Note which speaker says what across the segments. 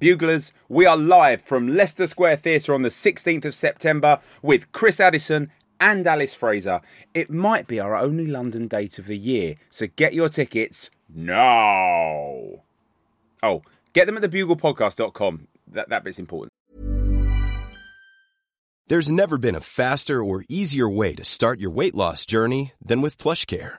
Speaker 1: Buglers, we are live from Leicester Square Theatre on the 16th of September with Chris Addison and Alice Fraser. It might be our only London date of the year, so get your tickets now. Oh, get them at thebuglepodcast.com. That, that bit's important.
Speaker 2: There's never been a faster or easier way to start your weight loss journey than with PlushCare.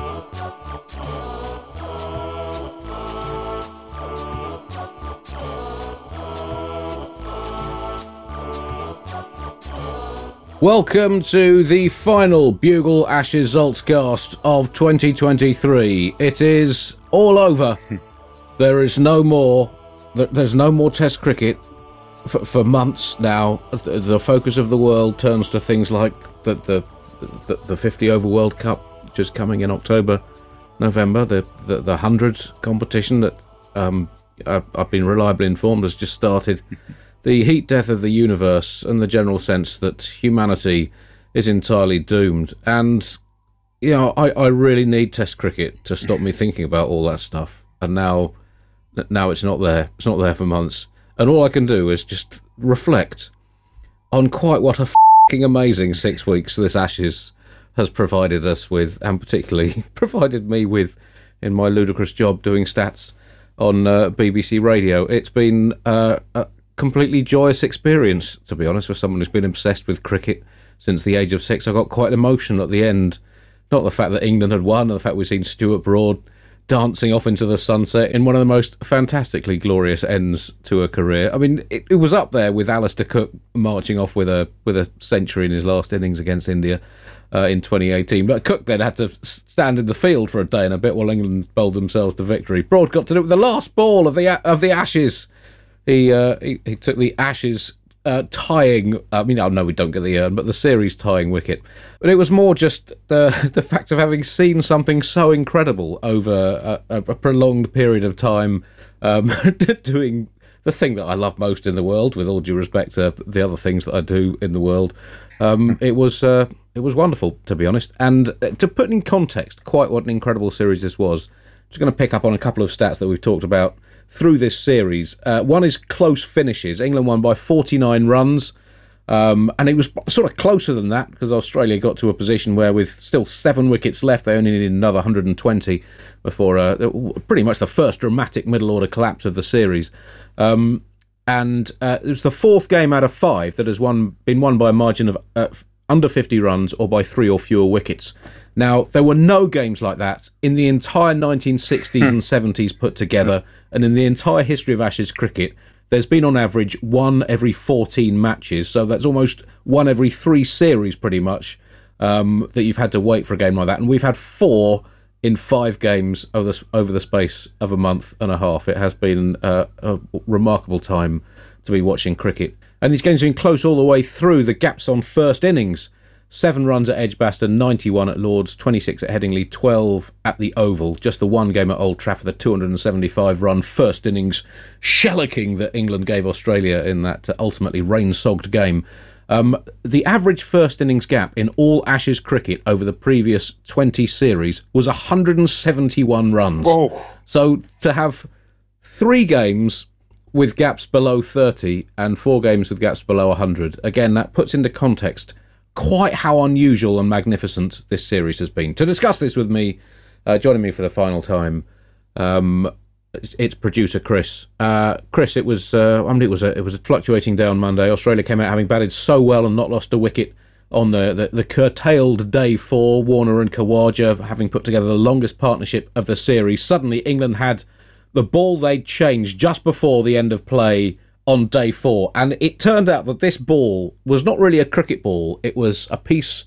Speaker 3: Welcome to the final Bugle Ashes Zaltzcast of 2023. It is all over. there is no more. There's no more Test cricket for, for months now. The, the focus of the world turns to things like the the, the, the 50 over World Cup just coming in October, November. The the, the hundred competition that um, I've been reliably informed has just started. the heat death of the universe and the general sense that humanity is entirely doomed. And you know, I, I really need Test cricket to stop me thinking about all that stuff. And now, now it's not there. It's not there for months. And all I can do is just reflect on quite what a fucking amazing six weeks this Ashes has provided us with, and particularly provided me with in my ludicrous job doing stats on uh, BBC Radio. It's been uh, a completely joyous experience, to be honest, for someone who's been obsessed with cricket since the age of six. I got quite emotional at the end. Not the fact that England had won, the fact we've seen Stuart Broad dancing off into the sunset in one of the most fantastically glorious ends to a career. I mean, it, it was up there with Alastair Cook marching off with a with a century in his last innings against India uh, in 2018. But Cook then had to stand in the field for a day and a bit while England bowled themselves to victory. Broad got to do it with the last ball of the of the Ashes. He uh, he, he took the Ashes uh, tying. I mean, I know we don't get the urn, but the series tying wicket. But it was more just the the fact of having seen something so incredible over a, a prolonged period of time, um, doing the thing that I love most in the world. With all due respect to the other things that I do in the world, um, it was uh, it was wonderful to be honest. And uh, to put in context, quite what an incredible series this was. Just going to pick up on a couple of stats that we've talked about through this series. Uh, one is close finishes. England won by 49 runs. Um, and it was sort of closer than that because Australia got to a position where, with still seven wickets left, they only needed another 120 before uh, pretty much the first dramatic middle order collapse of the series. Um, and uh, it was the fourth game out of five that has won, been won by a margin of uh, under 50 runs or by three or fewer wickets. Now, there were no games like that in the entire 1960s and 70s put together, and in the entire history of Ashes cricket. There's been on average one every 14 matches, so that's almost one every three series, pretty much, um, that you've had to wait for a game like that. And we've had four in five games over the, over the space of a month and a half. It has been uh, a remarkable time to be watching cricket. And these games have been close all the way through. The gaps on first innings Seven runs at Edgbaston, 91 at Lords, 26 at Headingley, 12 at the Oval. Just the one game at Old Trafford, the 275 run first innings shellacking that England gave Australia in that uh, ultimately rain sogged game. Um, the average first innings gap in all Ashes cricket over the previous 20 series was 171 runs.
Speaker 1: Whoa.
Speaker 3: So to have three games with gaps below 30 and four games with gaps below 100, again, that puts into context quite how unusual and magnificent this series has been. To discuss this with me, uh, joining me for the final time, um, it's, it's producer Chris. Uh, Chris, it was uh, I mean it was a it was a fluctuating day on Monday. Australia came out having batted so well and not lost a wicket on the, the, the curtailed day four. Warner and Khawaja having put together the longest partnership of the series. Suddenly, England had the ball they'd changed just before the end of play on day four. And it turned out that this ball was not really a cricket ball, it was a piece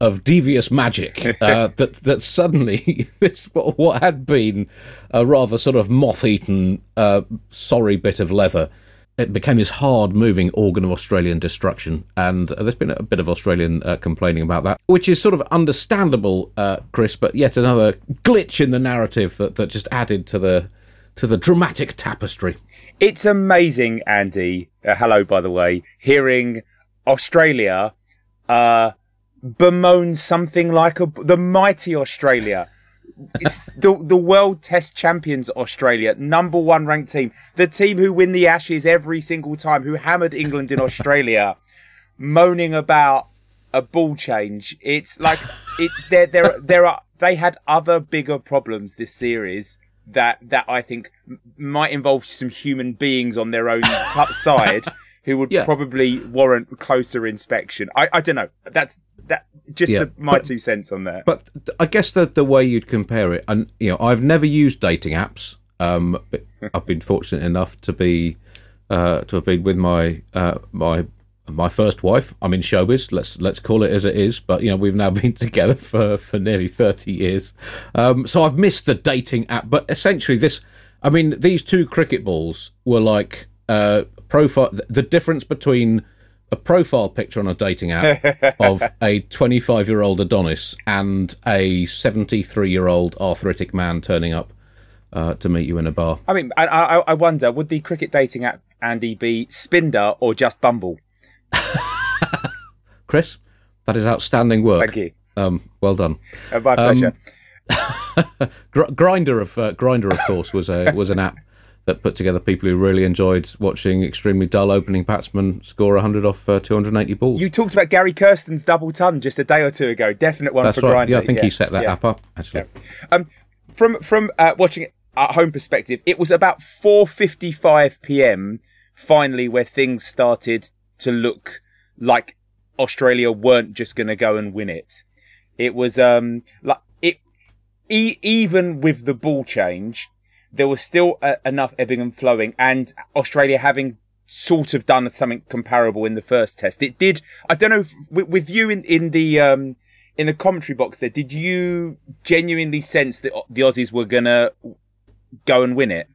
Speaker 3: of devious magic uh, that that suddenly this what had been a rather sort of moth-eaten, uh, sorry bit of leather it became this hard moving organ of Australian destruction. And uh, there's been a bit of Australian uh, complaining about that, which is sort of understandable, uh, Chris, but yet another glitch in the narrative that, that just added to the to the dramatic tapestry.
Speaker 1: It's amazing, Andy. Uh, hello, by the way. Hearing Australia uh, bemoan something like a, the mighty Australia. the the world test champions Australia, number one ranked team, the team who win the Ashes every single time, who hammered England in Australia, moaning about a ball change. It's like it there there there are they had other bigger problems this series that that I think might involve some human beings on their own t- side who would yeah. probably warrant closer inspection. I, I don't know. That's that just yeah, my but, two cents on that.
Speaker 3: But I guess the the way you'd compare it, and you know, I've never used dating apps. Um, but I've been fortunate enough to be uh, to have been with my uh, my my first wife. I'm in showbiz. Let's let's call it as it is. But you know, we've now been together for for nearly thirty years. Um, so I've missed the dating app. But essentially, this. I mean, these two cricket balls were like uh, profile. The difference between a profile picture on a dating app of a 25 year old Adonis and a 73 year old arthritic man turning up uh, to meet you in a bar.
Speaker 1: I mean, I, I, I wonder would the cricket dating app Andy be Spinder or just Bumble?
Speaker 3: Chris, that is outstanding work.
Speaker 1: Thank you.
Speaker 3: Um, well done.
Speaker 1: Uh, my pleasure.
Speaker 3: Um, Grindr of uh, Grindr, of course, was a was an app that put together people who really enjoyed watching extremely dull opening batsmen score 100 off uh, 280 balls.
Speaker 1: You talked about Gary Kirsten's double ton just a day or two ago. Definite one
Speaker 3: That's
Speaker 1: for
Speaker 3: right.
Speaker 1: Grindr.
Speaker 3: Yeah, I think yeah. he set that yeah. app up actually. Yeah.
Speaker 1: Um, from from uh, watching it at home perspective, it was about 4:55 p.m. finally where things started to look like Australia weren't just going to go and win it. It was um like it e- even with the ball change, there was still enough ebbing and flowing, and Australia having sort of done something comparable in the first test. It did. I don't know if, with, with, you in in the um in the commentary box there. Did you genuinely sense that the Aussies were gonna go and win it?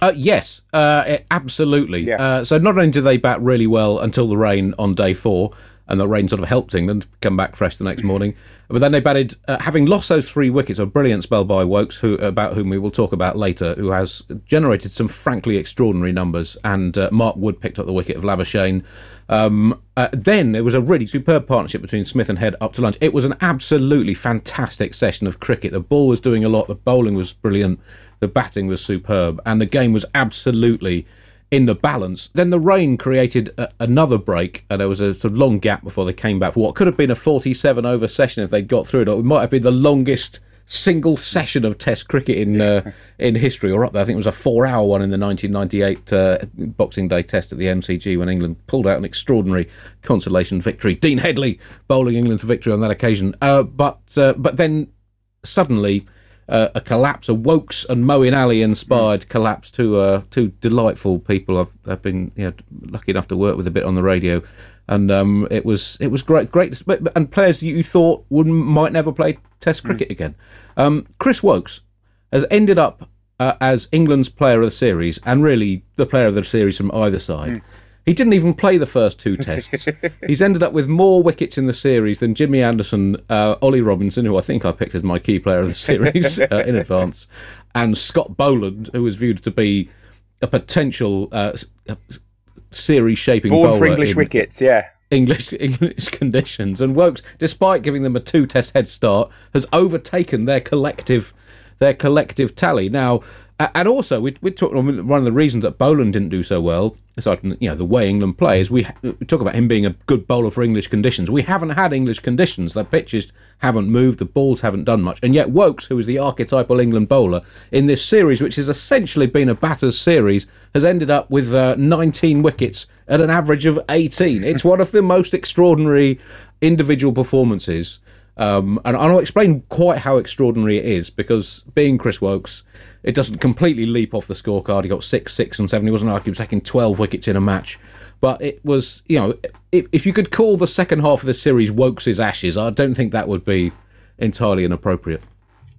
Speaker 3: Uh, yes, uh, absolutely. Yeah. Uh, so not only did they bat really well until the rain on day four, and the rain sort of helped England come back fresh the next morning. But then they batted, uh, having lost those three wickets, a brilliant spell by Woakes, who about whom we will talk about later, who has generated some frankly extraordinary numbers. And uh, Mark Wood picked up the wicket of Labuschagne. Um, uh, then there was a really superb partnership between Smith and Head up to lunch. It was an absolutely fantastic session of cricket. The ball was doing a lot, the bowling was brilliant, the batting was superb, and the game was absolutely in the balance. Then the rain created a, another break, and there was a sort of long gap before they came back for what could have been a 47 over session if they'd got through it. It might have been the longest single session of Test cricket in uh, in history, or up there. I think it was a four-hour one in the 1998 uh, Boxing Day Test at the MCG when England pulled out an extraordinary consolation victory. Dean Headley bowling England to victory on that occasion, uh, but uh, but then suddenly uh, a collapse, a Woakes and Moeen Ali inspired mm. collapse. Two uh, two delightful people I've, I've been you know, lucky enough to work with a bit on the radio, and um, it was it was great, great, and players you thought would might never play Test hmm. cricket mm. again. Um, Chris Woakes has ended up uh, as England's player of the series, and really the player of the series from either side. Mm. He didn't even play the first two tests. He's ended up with more wickets in the series than Jimmy Anderson, uh, Ollie Robinson, who I think I picked as my key player of the series uh, in advance, and Scott Boland, who was viewed to be a potential uh, series shaping
Speaker 1: bowler for English wickets. Yeah.
Speaker 3: English English conditions, and Woakes, despite giving them a two-test head start, has overtaken their collective their collective tally. Now, and also, we we one of the reasons that Boland didn't do so well, aside from you know the way England plays, we, we talk about him being a good bowler for English conditions. We haven't had English conditions. The pitches haven't moved, the balls haven't done much, and yet Woakes, who is the archetypal England bowler in this series, which has essentially been a batters series, has ended up with uh, 19 wickets at an average of 18. It's one of the most extraordinary individual performances. Um, and I'll explain quite how extraordinary it is because being Chris Woakes, it doesn't completely leap off the scorecard. He got six, six, and seven. He wasn't like he was taking 12 wickets in a match. But it was, you know, if, if you could call the second half of the series Woakes' Ashes, I don't think that would be entirely inappropriate.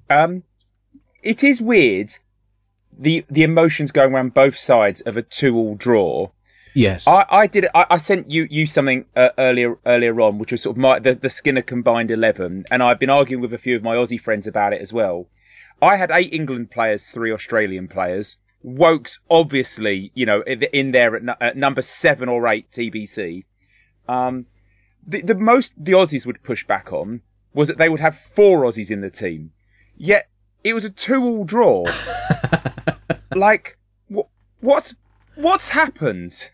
Speaker 1: Um, it is weird the the emotions going around both sides of a two-all draw
Speaker 3: Yes.
Speaker 1: I, I did. I, I sent you you something uh, earlier earlier on, which was sort of my the, the Skinner combined eleven, and I've been arguing with a few of my Aussie friends about it as well. I had eight England players, three Australian players. Woakes, obviously, you know, in, there at, at, number seven or eight TBC. Um, the, the most the Aussies would push back on was that they would have four Aussies in the team. Yet it was a two-all draw. like, what? What? What's happened?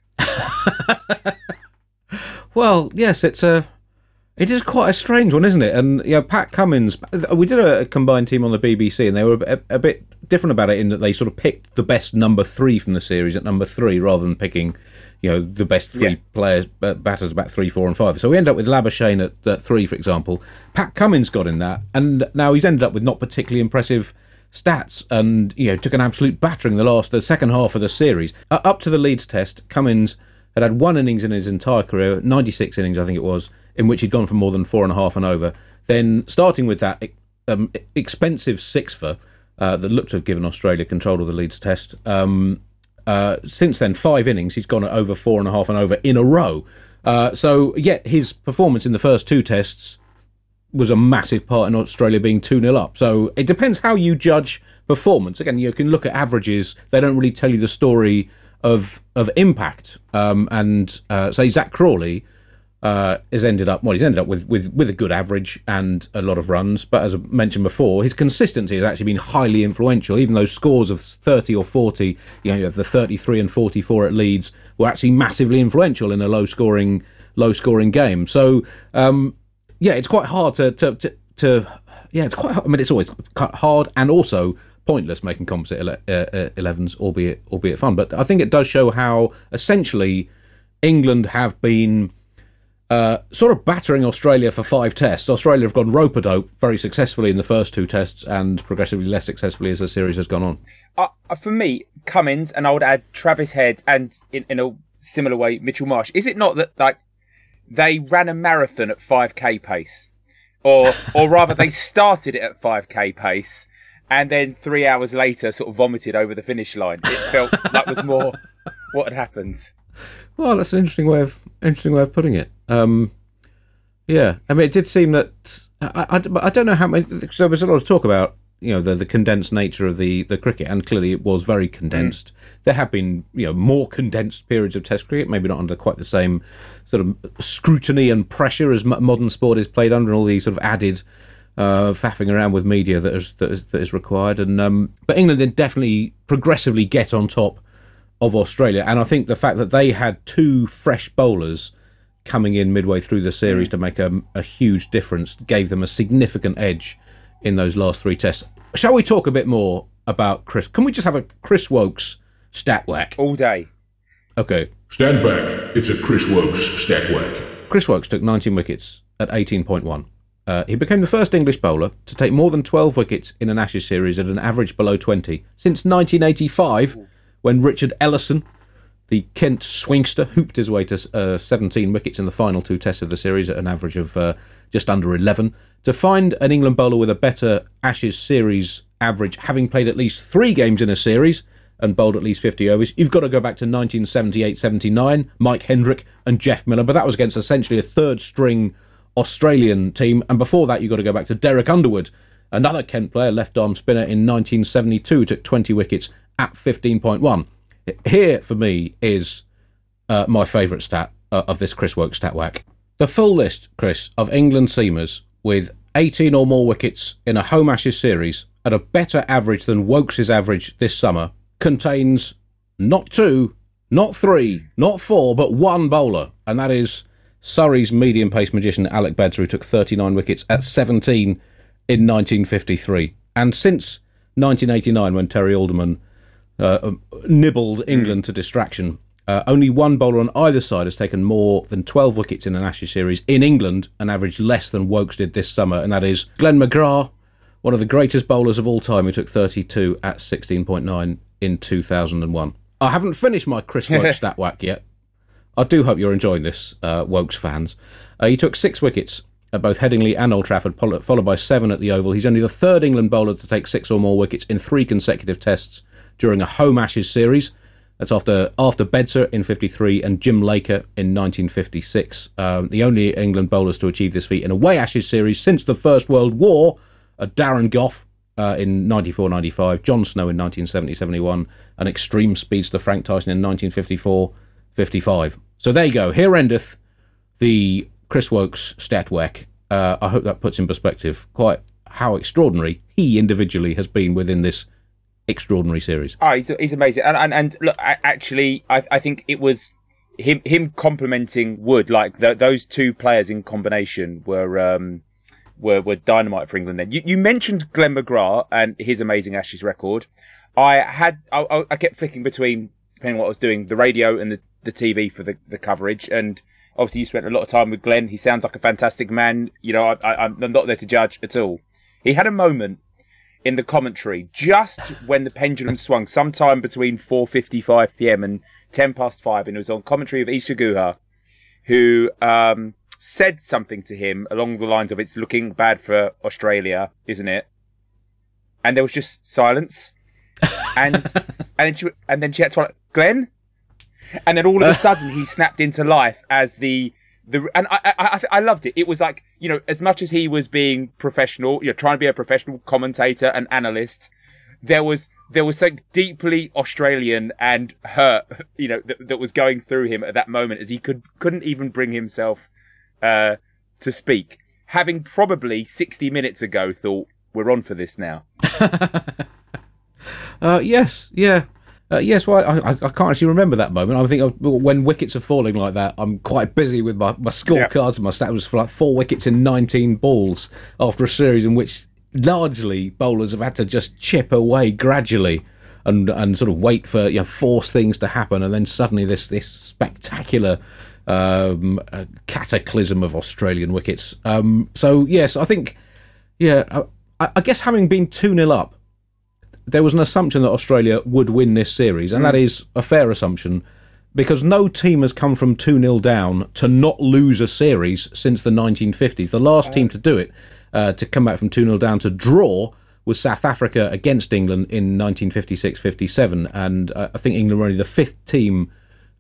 Speaker 3: well, yes, it's a. It is quite a strange one, isn't it? And yeah, Pat Cummins. We did a combined team on the BBC, and they were a, a, bit different about it in that they sort of picked the best number three from the series at number three, rather than picking, you know, the best three yeah. players batters about three, four, and five. So we end up with Labuschagne at, at three, for example. Pat Cummins got in that, and now he's ended up with not particularly impressive stats and you know took an absolute battering the last the second half of the series. Uh, up to the Leeds test Cummins had had one innings in his entire career 96 innings I think it was in which he'd gone for more than four and a half and over. Then starting with that um, expensive six for uh, that looked to have given Australia control of the Leeds test um, uh, since then five innings he's gone over four and a half and over in a row. Uh, so yet his performance in the first two tests was a massive part in Australia being 2 0 up. So it depends how you judge performance. Again, you can look at averages, they don't really tell you the story of of impact. Um, and uh, say Zak Crawley uh, has ended up well, he's ended up with, with with a good average and a lot of runs. But as I mentioned before, his consistency has actually been highly influential. Even those scores of 30 or 40, you know, the 33 and 44 at Leeds were actually massively influential in a low scoring low scoring game. So um, yeah, it's quite hard to, to, to, to yeah, it's quite. I mean, it's always hard and also pointless making composite uh, 11s, uh, albeit albeit fun. But I think it does show how essentially England have been uh, sort of battering Australia for five tests. Australia have gone rope a dope very successfully in the first two tests and progressively less successfully as the series has gone on.
Speaker 1: Uh, uh for me, Cummins, and I would add Travis Head and in, in a similar way, Mitchell Marsh. Is it not that like they ran a marathon at 5k pace, or or rather, they started it at 5k pace, and then three hours later, sort of vomited over the finish line. It felt like was more what had happened.
Speaker 3: Well, that's an interesting way of interesting way of putting it. Um, yeah, I mean, it did seem that I, I, I don't know how many. So there was a lot of talk about you know the the condensed nature of the the cricket, and clearly it was very condensed. Mm. There have been you know more condensed periods of Test cricket, maybe not under quite the same sort of scrutiny and pressure as modern sport is played under, and all these sort of added uh, faffing around with media that is that is, that is required. And um, but England did definitely progressively get on top of Australia, and I think the fact that they had two fresh bowlers coming in midway through the series mm. to make a, a huge difference gave them a significant edge in those last three tests. Shall we talk a bit more about Chris? Can we just have a Chris Woakes stat whack
Speaker 1: all day?
Speaker 3: Okay.
Speaker 4: Stand back. It's a Chris Woakes stat whack.
Speaker 3: Chris Woakes took 19 wickets at 18.1. Uh, he became the first English bowler to take more than 12 wickets in an Ashes series at an average below 20 since 1985, when Richard Ellison, the Kent swingster, hooped his way to uh, 17 wickets in the final two tests of the series at an average of uh, just under 11. To find an England bowler with a better Ashes series average, having played at least three games in a series and bowled at least 50 overs, you've got to go back to 1978 79, Mike Hendrick and Geoff Miller, but that was against essentially a third string Australian team. And before that, you've got to go back to Derek Underwood, another Kent player, left arm spinner in 1972, took 20 wickets at 15.1. Here, for me, is uh, my favourite stat uh, of this Chris Woakes stat whack. The full list, Chris, of England seamers with 18 or more wickets in a home Ashes series at a better average than Woakes' average this summer contains not two, not three, not four, but one bowler, and that is Surrey's medium pace magician Alec Bedser, who took 39 wickets at 17 in 1953. And since 1989, when Terry Alderman uh, um, nibbled England to distraction, uh, only one bowler on either side has taken more than 12 wickets in an Ashes series in England and averaged less than Woakes did this summer, and that is Glenn McGrath, one of the greatest bowlers of all time, who took 32 at 16.9 in 2001. I haven't finished my Chris Woakes stat whack yet. I do hope you're enjoying this, uh, Woakes fans. Uh, he took six wickets at both Headingley and Old Trafford, followed by seven at the Oval. He's only the third England bowler to take six or more wickets in three consecutive tests during a home Ashes series. That's after after Bedser in 53 and Jim Laker in 1956. Um, the only England bowlers to achieve this feat in a away Ashes series since the First World War are Darren Gough uh, in 94 95, John Snow in 1970 71, and extreme speedster Frank Tyson in 1954 55. So there you go. Here endeth the Chris Woakes stat whack. Uh, I hope that puts in perspective quite how extraordinary he individually has been within this extraordinary series.
Speaker 1: Oh, he's, he's amazing. And, and, and look, I, actually, I, I think it was him him complimenting Wood like the, those two players in combination were um, were were dynamite for England. Then you, you mentioned Glenn McGrath and his amazing Ashes record. I had I, I kept flicking between depending what I was doing the radio and the, the TV for the, the coverage and obviously you spent a lot of time with Glenn. He sounds like a fantastic man. You know, I, I, I'm not there to judge at all. He had a moment in the commentary just when the pendulum swung, sometime between 4:55 p.m. and 10 past five, and it was on commentary of Isa who um, said something to him along the lines of "It's looking bad for Australia, isn't it?" And there was just silence, and and then she and then she had to like, Glenn, and then all of a sudden he snapped into life as the the and I, I I loved it. It was like you know as much as he was being professional, you know, trying to be a professional commentator and analyst, there was there was something deeply Australian and hurt, you know, that, that was going through him at that moment as he could couldn't even bring himself uh, to speak, having probably sixty minutes ago thought we're on for this now.
Speaker 3: uh, yes, yeah. Uh, yes, well, I, I, I, can't actually remember that moment. I think when wickets are falling like that, I'm quite busy with my, my scorecards yeah. and my stats was for like four wickets in 19 balls after a series in which largely bowlers have had to just chip away gradually and and sort of wait for you know force things to happen, and then suddenly this this spectacular um, uh, cataclysm of Australian wickets. Um, so yes, I think yeah, I, I guess having been two 0 up there was an assumption that Australia would win this series, and mm. that is a fair assumption because no team has come from 2 0 down to not lose a series since the 1950s. The last team to do it, uh, to come back from 2 0 down to draw, was South Africa against England in 1956 57. And uh, I think England were only the fifth team.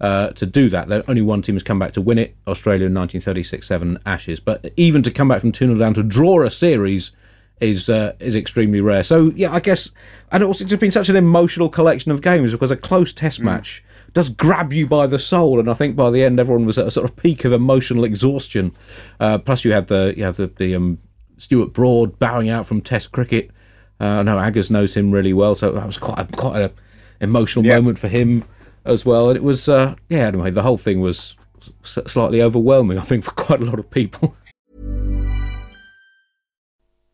Speaker 3: Uh, to do that, there only one team has come back to win it. Australia in 1936-7 Ashes, but even to come back from two 0 down to draw a series is uh, is extremely rare. So yeah, I guess, and also it's just been such an emotional collection of games because a close Test mm. match does grab you by the soul, and I think by the end everyone was at a sort of peak of emotional exhaustion. Uh, plus, you had the you have the the um, Stuart Broad bowing out from Test cricket. Uh, I know Aggers knows him really well, so that was quite a, quite an emotional yeah. moment for him as well. And it was uh, yeah, anyway, the whole thing was slightly overwhelming, I think, for quite a lot of people.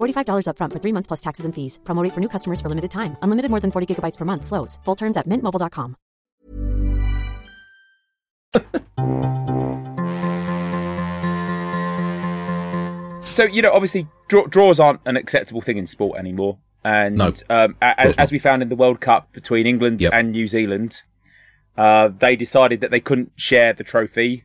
Speaker 5: $45 upfront for three months plus taxes and fees. Promote for new customers for limited time. Unlimited more than 40 gigabytes per month. Slows. Full terms at mintmobile.com.
Speaker 1: so, you know, obviously, draw, draws aren't an acceptable thing in sport anymore. And
Speaker 3: No,
Speaker 1: um, a- as we found in the World Cup between England
Speaker 3: Yep.
Speaker 1: and New Zealand, uh, they decided that they couldn't share the trophy.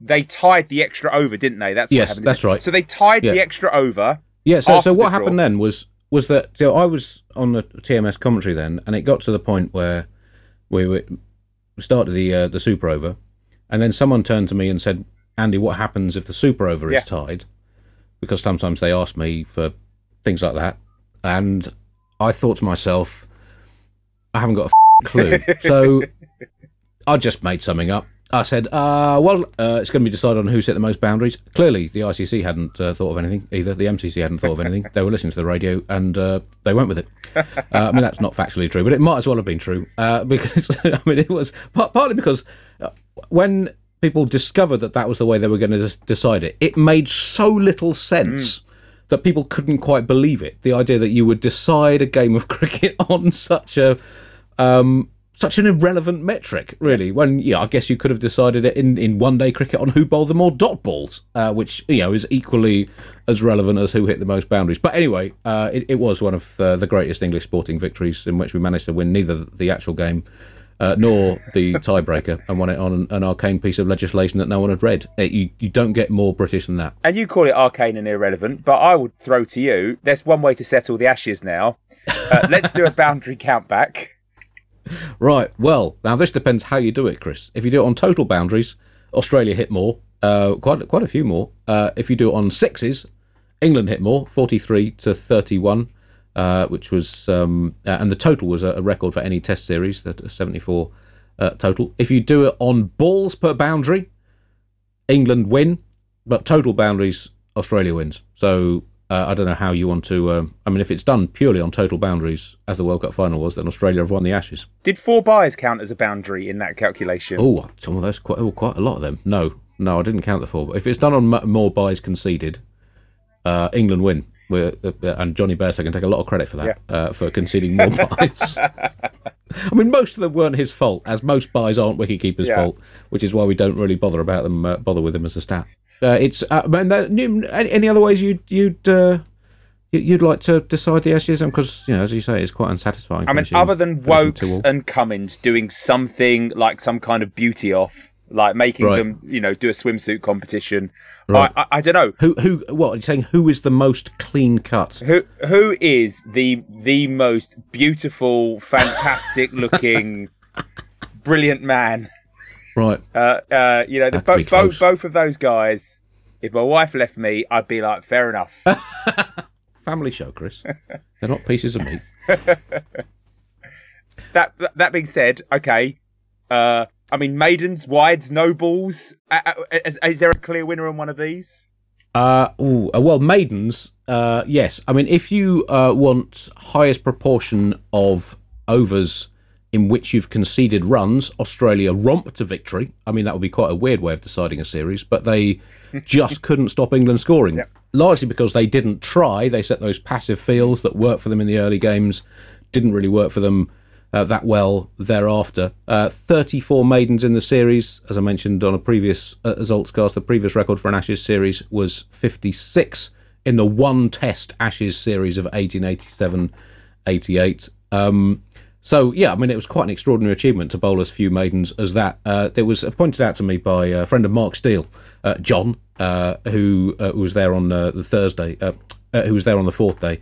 Speaker 1: They tied the extra over, didn't they? That's what
Speaker 3: Yes,
Speaker 1: happened.
Speaker 3: that's right.
Speaker 1: So they tied
Speaker 3: Yeah.
Speaker 1: the extra over.
Speaker 3: Yeah, so, so what
Speaker 1: draw.
Speaker 3: happened then was was that so I was on the TMS commentary then, and it got to the point where we were, we started the uh, the super over, and then someone turned to me and said, "Andy, what happens if the super over
Speaker 1: Yeah.
Speaker 3: is tied?" Because sometimes they ask me for things like that, and I thought to myself, "I haven't got a f- clue," so I just made something up. I said, uh, well, uh, it's going to be decided on who set the most boundaries. Clearly, the ICC hadn't uh, thought of anything either. The MCC hadn't thought of anything. They were listening to the radio and uh, they went with it. Uh, I mean, that's not factually true, but it might as well have been true uh, because, I mean, it was par- partly because when people discovered that that was the way they were going to decide it, it made so little sense. That people couldn't quite believe it. The idea that you would decide a game of cricket on such a um, such an irrelevant metric, really. When yeah, I guess you could have decided it in, in one day cricket on who bowled the more dot balls, uh, which you know is equally as relevant as who hit the most boundaries. But anyway, uh, it, it was one of uh, the greatest English sporting victories in which we managed to win neither the actual game. Uh, nor the tiebreaker, and won it on an, an arcane piece of legislation that no one had read. Uh, you you don't get more British than that.
Speaker 1: And you call it arcane and irrelevant, but I would throw to you there's one way to settle the ashes now. Uh, let's do a boundary count back.
Speaker 3: Right. Well, now this depends how you do it, Chris. If you do it on total boundaries, Australia hit more, uh, quite quite a few more. Uh, if you do it on sixes, England hit more, forty-three to thirty-one, uh, which was um, uh, and the total was a, record for any Test series, that seventy-four uh, total. If you do it on balls per boundary, England win, but total boundaries, Australia wins. So. Uh, I don't know how you want to. Um, I mean, if it's done purely on total boundaries, as the World Cup final was, then Australia have won the Ashes.
Speaker 1: Did four byes count as a boundary in that calculation?
Speaker 3: Oh, some of those quite oh, quite a lot of them. No, no, I didn't count the four. But if it's done on m- more byes conceded, uh, England win. We're, uh, and Jonny Bairstow can take a lot of credit for that uh, for conceding more byes. I mean, most of them weren't his fault, as most byes aren't wicketkeeper's
Speaker 1: Yeah.
Speaker 3: fault, which is why we don't really bother about them, uh, bother with them as a stat. Uh, it's uh, and that, any, any other ways you'd you'd uh, you- you'd like to decide the Ashes? Because you know, as you say, it's quite unsatisfying.
Speaker 1: I mean, other than
Speaker 3: Woakes
Speaker 1: and Cummins doing something like some kind of beauty off, like making
Speaker 3: Right.
Speaker 1: them, you know, do a swimsuit competition.
Speaker 3: Right.
Speaker 1: I, I, I don't know.
Speaker 3: who who what are you saying? Who is the most clean cut?
Speaker 1: Who who is the the most beautiful, fantastic looking, brilliant man?
Speaker 3: Right.
Speaker 1: Uh, uh, you know, the,
Speaker 3: That could be
Speaker 1: both both of those guys. If my wife left me, I'd be like, fair enough.
Speaker 3: Family show, Chris. They're not pieces of meat.
Speaker 1: that, that that being said, okay. Uh, I mean, maidens, wides, no-balls. Is, is there a clear winner on one of these?
Speaker 3: Uh, ooh, uh, well, maidens, uh, yes. I mean, if you uh, want highest proportion of overs in which you've conceded runs, Australia romped to victory. I mean, that would be quite a weird way of deciding a series, but they just couldn't stop England scoring. Largely because they didn't try. They set those passive fields that worked for them in the early games, didn't really work for them uh, that well thereafter. Uh, 34 maidens in the series, as I mentioned on a previous uh, results cast. The previous record for an Ashes series was 56 in the one Test Ashes series of 1887-88. Um, so yeah, I mean it was quite an extraordinary achievement to bowl as few maidens as that. Uh, there was uh, pointed out to me by a friend of Mark Steele, uh, John, uh, who uh, was there on uh, the Thursday, uh, uh, who was there on the fourth day,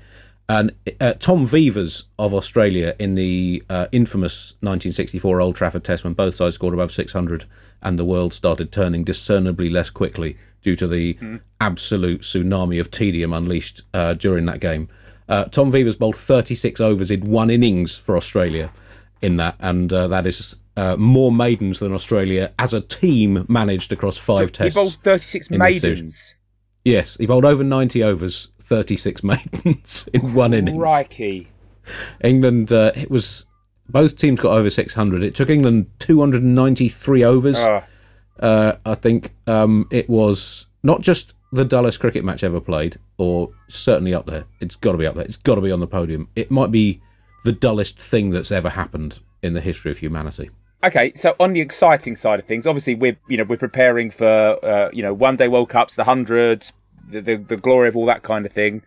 Speaker 3: and uh, Tom Veivers of Australia in the uh, infamous 1964 Old Trafford Test when both sides scored above 600 and the world started turning discernibly less quickly due to the absolute tsunami of tedium unleashed uh, during that game. Uh, Tom Veivers bowled 36 overs in one innings for Australia in that, and uh, that is uh, more maidens than Australia as a team managed across five
Speaker 1: he
Speaker 3: tests.
Speaker 1: He bowled 36
Speaker 3: in this series.
Speaker 1: maidens.
Speaker 3: Yes, he bowled over 90 overs, 36 maidens in one innings.
Speaker 1: Crikey.
Speaker 3: England, uh, it was both teams got over 600. It took England 293 overs.
Speaker 1: Ah.
Speaker 3: Uh, I think um, it was not just the dullest cricket match ever played, or certainly up there. It's got to be up there. It's got to be on the podium. It might be the dullest thing that's ever happened in the history of humanity.
Speaker 1: Okay, so on the exciting side of things, obviously we're you know we're preparing for uh, you know one day World Cups, the hundreds, the, the the glory of all that kind of thing.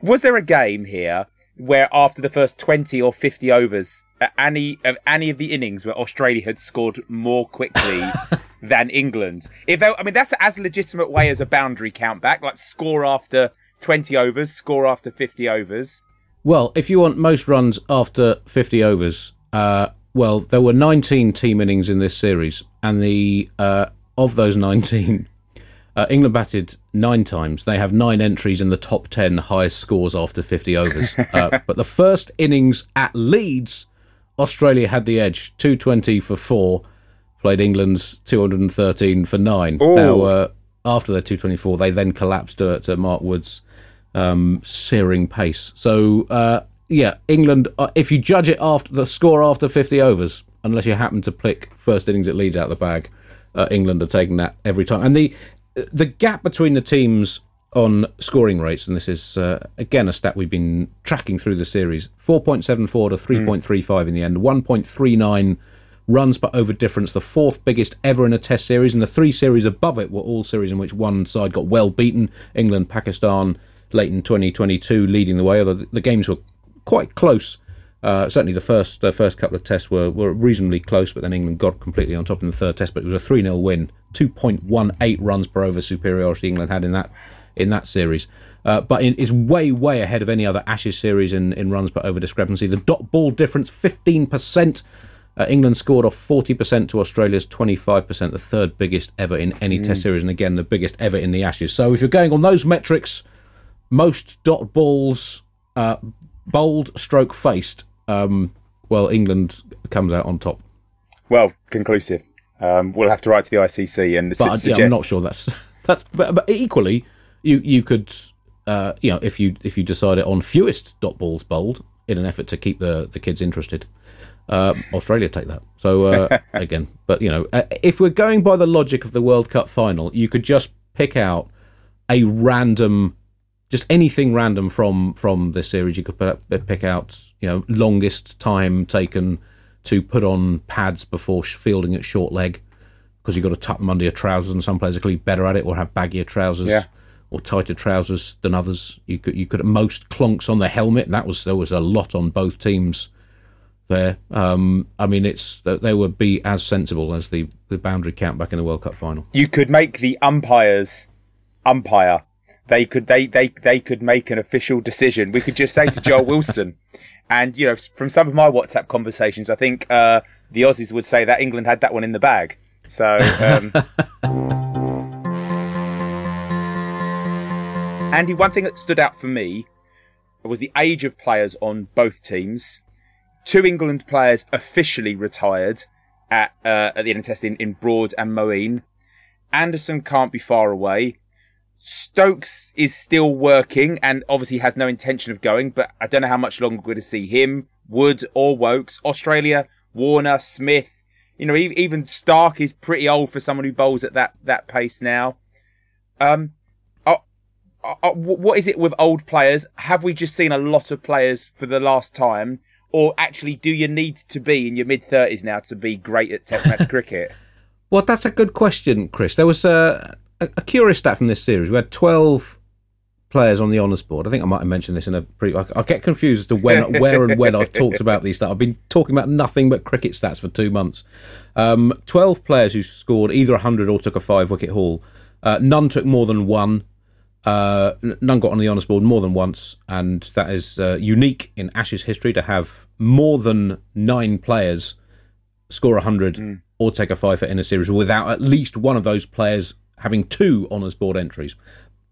Speaker 1: Was there a game here where after the first 20 or 50 overs, uh, any of any of the innings where Australia had scored more quickly than England. If I mean that's as legitimate way as a boundary count back, like score after 20 overs, score after 50 overs.
Speaker 3: Well, if you want most runs after 50 overs, uh, well, there were 19 team innings in this series, and the uh, of those 19, uh, England batted nine times. They have nine entries in the top 10 highest scores after 50 overs. Uh, but the first innings at Leeds, Australia had the edge, 220 for four. Played England's 213 for nine.
Speaker 1: Ooh.
Speaker 3: Now, uh, after their 224, they then collapsed to, to Mark Wood's um, searing pace. So, uh, yeah, England, uh, if you judge it after the score after 50 overs, unless you happen to pick first innings at Leeds out of the bag, uh, England are taking that every time. And the the gap between the teams on scoring rates, and this is uh, again a stat we've been tracking through the series 4.74 to 3.35 in the end, 1.39 runs per over difference, the fourth biggest ever in a test series, and the three series above it were all series in which one side got well beaten England, Pakistan, late in 2022, leading the way, although the, games were quite close. Uh, certainly, the first the first couple of tests were, were reasonably close, but then England got completely on top in the third test. But it was a three 0 win, two point one eight runs per over superiority England had in that in that series. Uh, but it's way way ahead of any other Ashes series in, in runs per over discrepancy. The dot ball difference fifteen percent. Uh, England scored off 40% to Australia's 25%, the third biggest ever in any Test series, and again the biggest ever in the Ashes. So if you're going on those metrics, most dot balls uh, bowled, stroke faced, um, well, England comes out on top.
Speaker 1: Well, conclusive. Um, we'll have to write to the ICC and
Speaker 3: But
Speaker 1: su-
Speaker 3: I- yeah,
Speaker 1: suggest.
Speaker 3: I'm not sure that's that's. But, but equally, you you could, uh, you know, if you if you decide it on fewest dot balls bowled in an effort to keep the the kids interested, uh, Australia take that. So uh, again, but you know, uh, if we're going by the logic of the World Cup final, you could just pick out a random just anything random from from this series. You could put, up- pick out, you know, longest time taken to put on pads before fielding at short leg because you've got to tuck them under your trousers, and some players are clearly better at it or have baggier trousers.
Speaker 1: Yeah.
Speaker 3: Or tighter trousers than others. You could you could at most clonks on the helmet. That was there was a lot on both teams there. Um, I mean, it's they would be as sensible as the the boundary count back in the World Cup final.
Speaker 1: you could make the umpires umpire. They could they they they could make an official decision. We could just say to Joel Wilson, and you know from some of my WhatsApp conversations, I think uh, the Aussies would say that England had that one in the bag. So. Um, Andy, one thing that stood out for me was the age of players on both teams. Two England players officially retired at uh, at the end of test in, Broad and Moeen. Anderson can't be far away. Stokes is still working and obviously has no intention of going, but I don't know how much longer we're going to see him, Wood or Woakes. Australia, Warner, Smith. You know, even Stark is pretty old for someone who bowls at that, that pace now. Um, uh, uh, uh, what is it with old players? Have we just seen a lot of players for the last time? Or actually, do you need to be in your mid 30s now to be great at Test match cricket?
Speaker 3: Well, that's a good question, Chris. There was a, a, a curious stat from this series. We had 12 players on the honours board. I think I might have mentioned this in a pre. I, I get confused as to when, where, and when I've talked about these stats. I've been talking about nothing but cricket stats for two months. Um, 12 players who scored either 100 or took a five wicket haul. Uh, none took more than one. Uh, none got on the honours board more than once, and that is uh, unique in Ashes history to have more than nine players score 100 or take a five for in a series without at least one of those players having two honours board entries.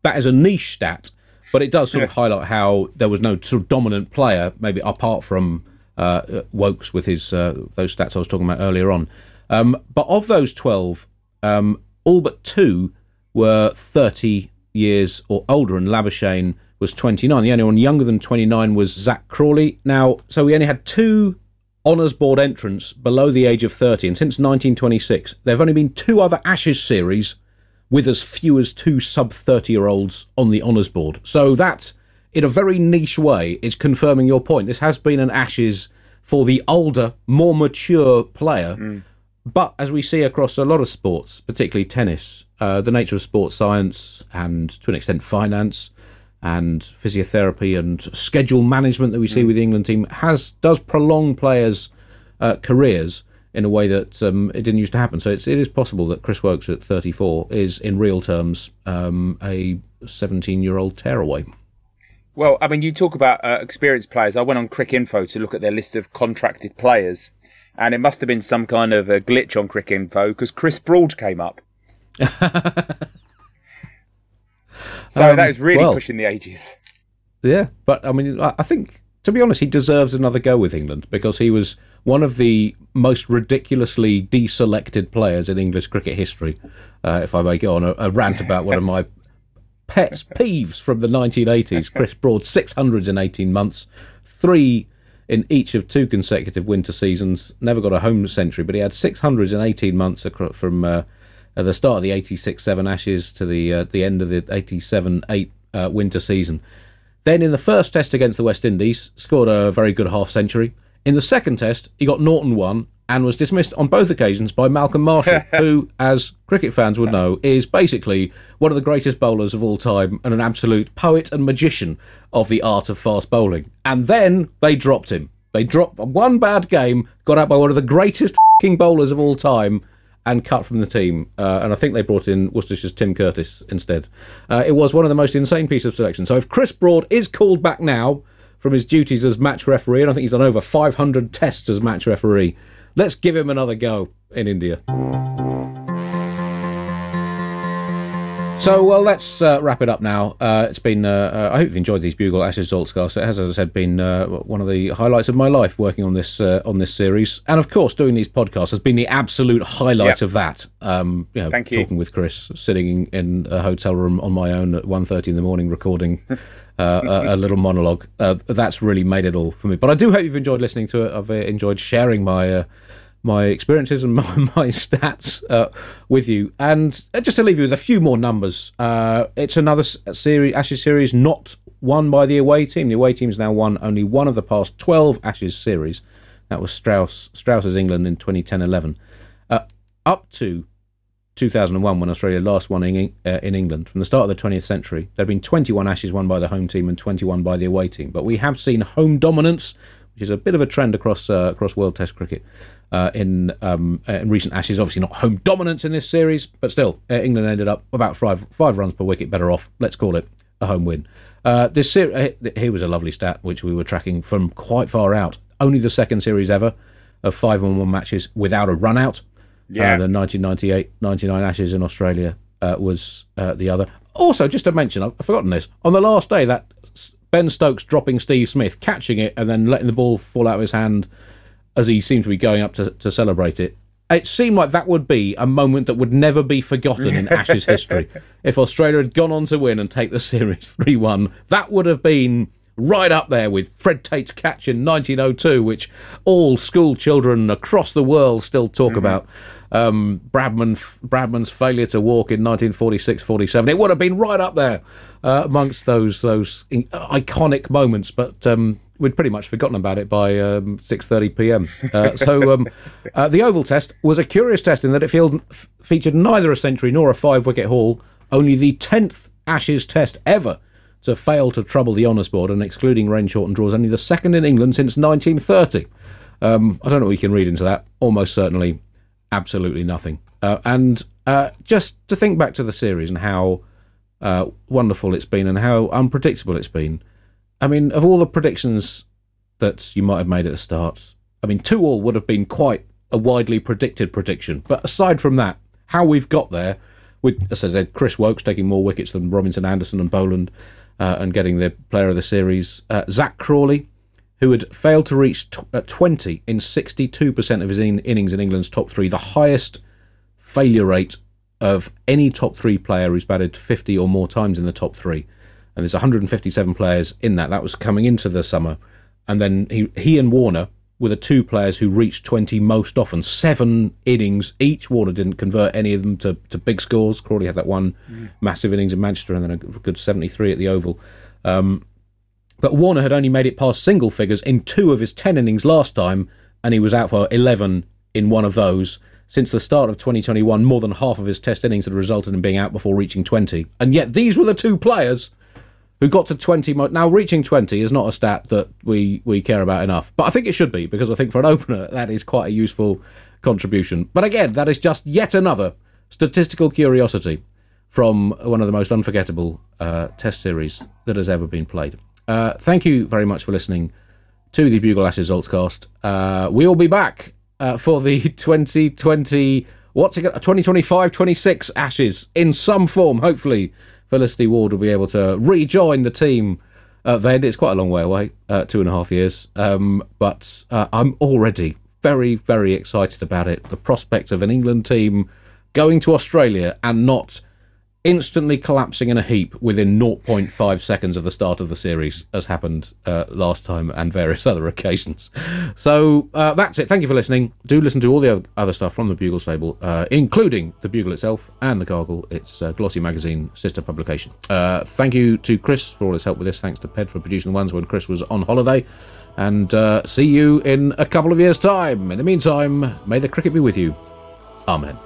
Speaker 3: That is a niche stat, but it does sort of highlight how there was no sort of dominant player, maybe apart from uh, uh, Woakes with his uh, those stats I was talking about earlier on. Um, but of those 12, um, all but two were 30 years or older, and Labuschagne was 29. The only one younger than 29 was Zak Crawley. Now, so we only had two honours board entrants below the age of 30, and since 1926, there have only been two other Ashes series with as few as two sub 30 year olds on the honours board. So that, in a very niche way, is confirming your point. This has been an Ashes for the older, more mature player. Mm. But as we see across a lot of sports, particularly tennis, uh, the nature of sports science and to an extent finance and physiotherapy and schedule management that we see with the England team has does prolong players' uh, careers in a way that um, it didn't used to happen. So it's, it is possible that Chris Woakes at 34 is, in real terms, um, a 17 year old tearaway.
Speaker 1: Well, I mean, you talk about uh, experienced players. I went on Cricinfo to look at their list of contracted players, and it must have been some kind of a glitch on Cricinfo because Chris Broad came up. So
Speaker 3: Um,
Speaker 1: that is really
Speaker 3: well-
Speaker 1: pushing the ages.
Speaker 3: Yeah, but I mean, I think to be honest, he deserves another go with England because he was one of the most ridiculously deselected players in English cricket history. Uh, if I may go on a, a rant about one of my pet peeves from the 1980s, Chris Broad, 600s in 18 months, three in each of two consecutive winter seasons. Never got a home century, but he had 600s in 18 months from uh, at the start of the 86-7 Ashes to the uh, the end of the 87-8 uh, winter season. Then in the first test against the West Indies, scored a very good half century. In the second test, he got Norton one and was dismissed on both occasions by Malcolm Marshall, who, as cricket fans would know, is basically one of the greatest bowlers of all time and an absolute poet and magician of the art of fast bowling. And then they dropped him. They dropped one bad game, got out by one of the greatest fing bowlers of all time, and cut from the team. Uh, and I think they brought in Worcestershire's Tim Curtis instead. Uh, it was one of the most insane pieces of selection. So if Chris Broad is called back now from his duties as match referee, and I think he's done over 500 tests as match referee, let's give him another go in India. So, well, let's uh, wrap it up now. Uh, it's been, uh, uh, I hope you've enjoyed these Bugle Ashes Zaltzcast. It has, as I said, been uh, one of the highlights of my life working on this uh, on this series. And of course, doing these podcasts has been the absolute highlight
Speaker 1: Yep.
Speaker 3: of that. Um, you know,
Speaker 1: Thank you.
Speaker 3: Talking with Chris, sitting in a hotel room on my own at 1.30 in the morning, recording uh, a, a little monologue. Uh, that's really made it all for me. But I do hope you've enjoyed listening to it. I've uh, enjoyed sharing my. My experiences and my, my stats uh, with you. And uh, just to leave you with a few more numbers, uh, it's another series, Ashes series not won by the away team. The away team's now won only one of the past 12 Ashes series. That was Strauss, Strauss's England in 2010-11. Uh, up to 2001, when Australia last won in, uh, in England, from the start of the 20th century, there have been 21 Ashes won by the home team and 21 by the away team. But we have seen home dominance, which is a bit of a trend across uh, across World Test cricket uh, in um, uh, in recent Ashes. Obviously, not home dominance in this series, but still, uh, England ended up about five five runs per wicket better off. Let's call it a home win. Uh, this ser- uh, here was a lovely stat which we were tracking from quite far out. Only the second series ever of five on one matches without a run out.
Speaker 1: Yeah.
Speaker 3: Uh, the 1998 99 Ashes in Australia uh, was uh, the other. Also, just to mention, I've forgotten this. On the last day, that Ben Stokes dropping Steve Smith, catching it, and then letting the ball fall out of his hand as he seemed to be going up to, to celebrate it. It seemed like that would be a moment that would never be forgotten in Ashes history. If Australia had gone on to win and take the series 3 1, that would have been right up there with Fred Tate's catch in 1902, which all school children across the world still talk about. Um, Bradman, Bradman's failure to walk in 1946-47. It would have been right up there uh, amongst those those in- iconic moments, but um, we'd pretty much forgotten about it by um, 6:30 p.m. Uh, so um, uh, the Oval Test was a curious test in that it field, f- featured neither a century nor a five-wicket haul. Only the tenth Ashes Test ever to fail to trouble the honours board, and excluding rain shortened draws, only the second in England since 1930. Um, I don't know what you can read into that. Almost certainly, absolutely nothing. Uh, and uh, just to think back to the series and how uh, wonderful it's been and how unpredictable it's been. I mean, of all the predictions that you might have made at the start, I mean, two all would have been quite a widely predicted prediction. But aside from that, how we've got there, with as I said, Chris Woakes taking more wickets than Robinson, Anderson, and Boland, uh, and getting the Player of the Series, uh, Zak Crawley, who had failed to reach t- uh, 20 in 62% of his in- innings in England's top three, the highest failure rate of any top three player who's batted 50 or more times in the top three. And there's 157 players in that. That was coming into the summer. And then he, he and Warner were the two players who reached 20 most often. Seven innings each. Warner didn't convert any of them to, to big scores. Crawley had that one massive innings in Manchester and then a good 73 at the Oval. Um, but Warner had only made it past single figures in two of his 10 innings last time, and he was out for 11 in one of those. Since the start of 2021, more than half of his test innings had resulted in being out before reaching 20. And yet these were the two players who got to 20. Mo- now, reaching 20 is not a stat that we, we care about enough, but I think it should be because I think for an opener, that is quite a useful contribution. But again, that is just yet another statistical curiosity from one of the most unforgettable uh, test series that has ever been played. Uh, thank you very much for listening to the Bugle Ashes Zaltzcast. Uh, we will be back uh, for the 2020, what's it, 2025 26 Ashes in some form. Hopefully, Felicity Ward will be able to rejoin the team. Uh, then it's quite a long way away, uh, two and a half years. Um, but uh, I'm already very, very excited about it. The prospect of an England team going to Australia and not instantly collapsing in a heap within 0.5 seconds of the start of the series, as happened uh, last time and various other occasions. So uh, that's it. Thank you for listening. Do listen to all the other stuff from the Bugle stable, uh, including the Bugle itself and the Gargle. It's uh, Glossy Magazine sister publication. Uh, thank you to Chris for all his help with this. Thanks to Ped for producing the ones when Chris was on holiday. And uh, see you in a couple of years' time. In the meantime, may the cricket be with you. Amen.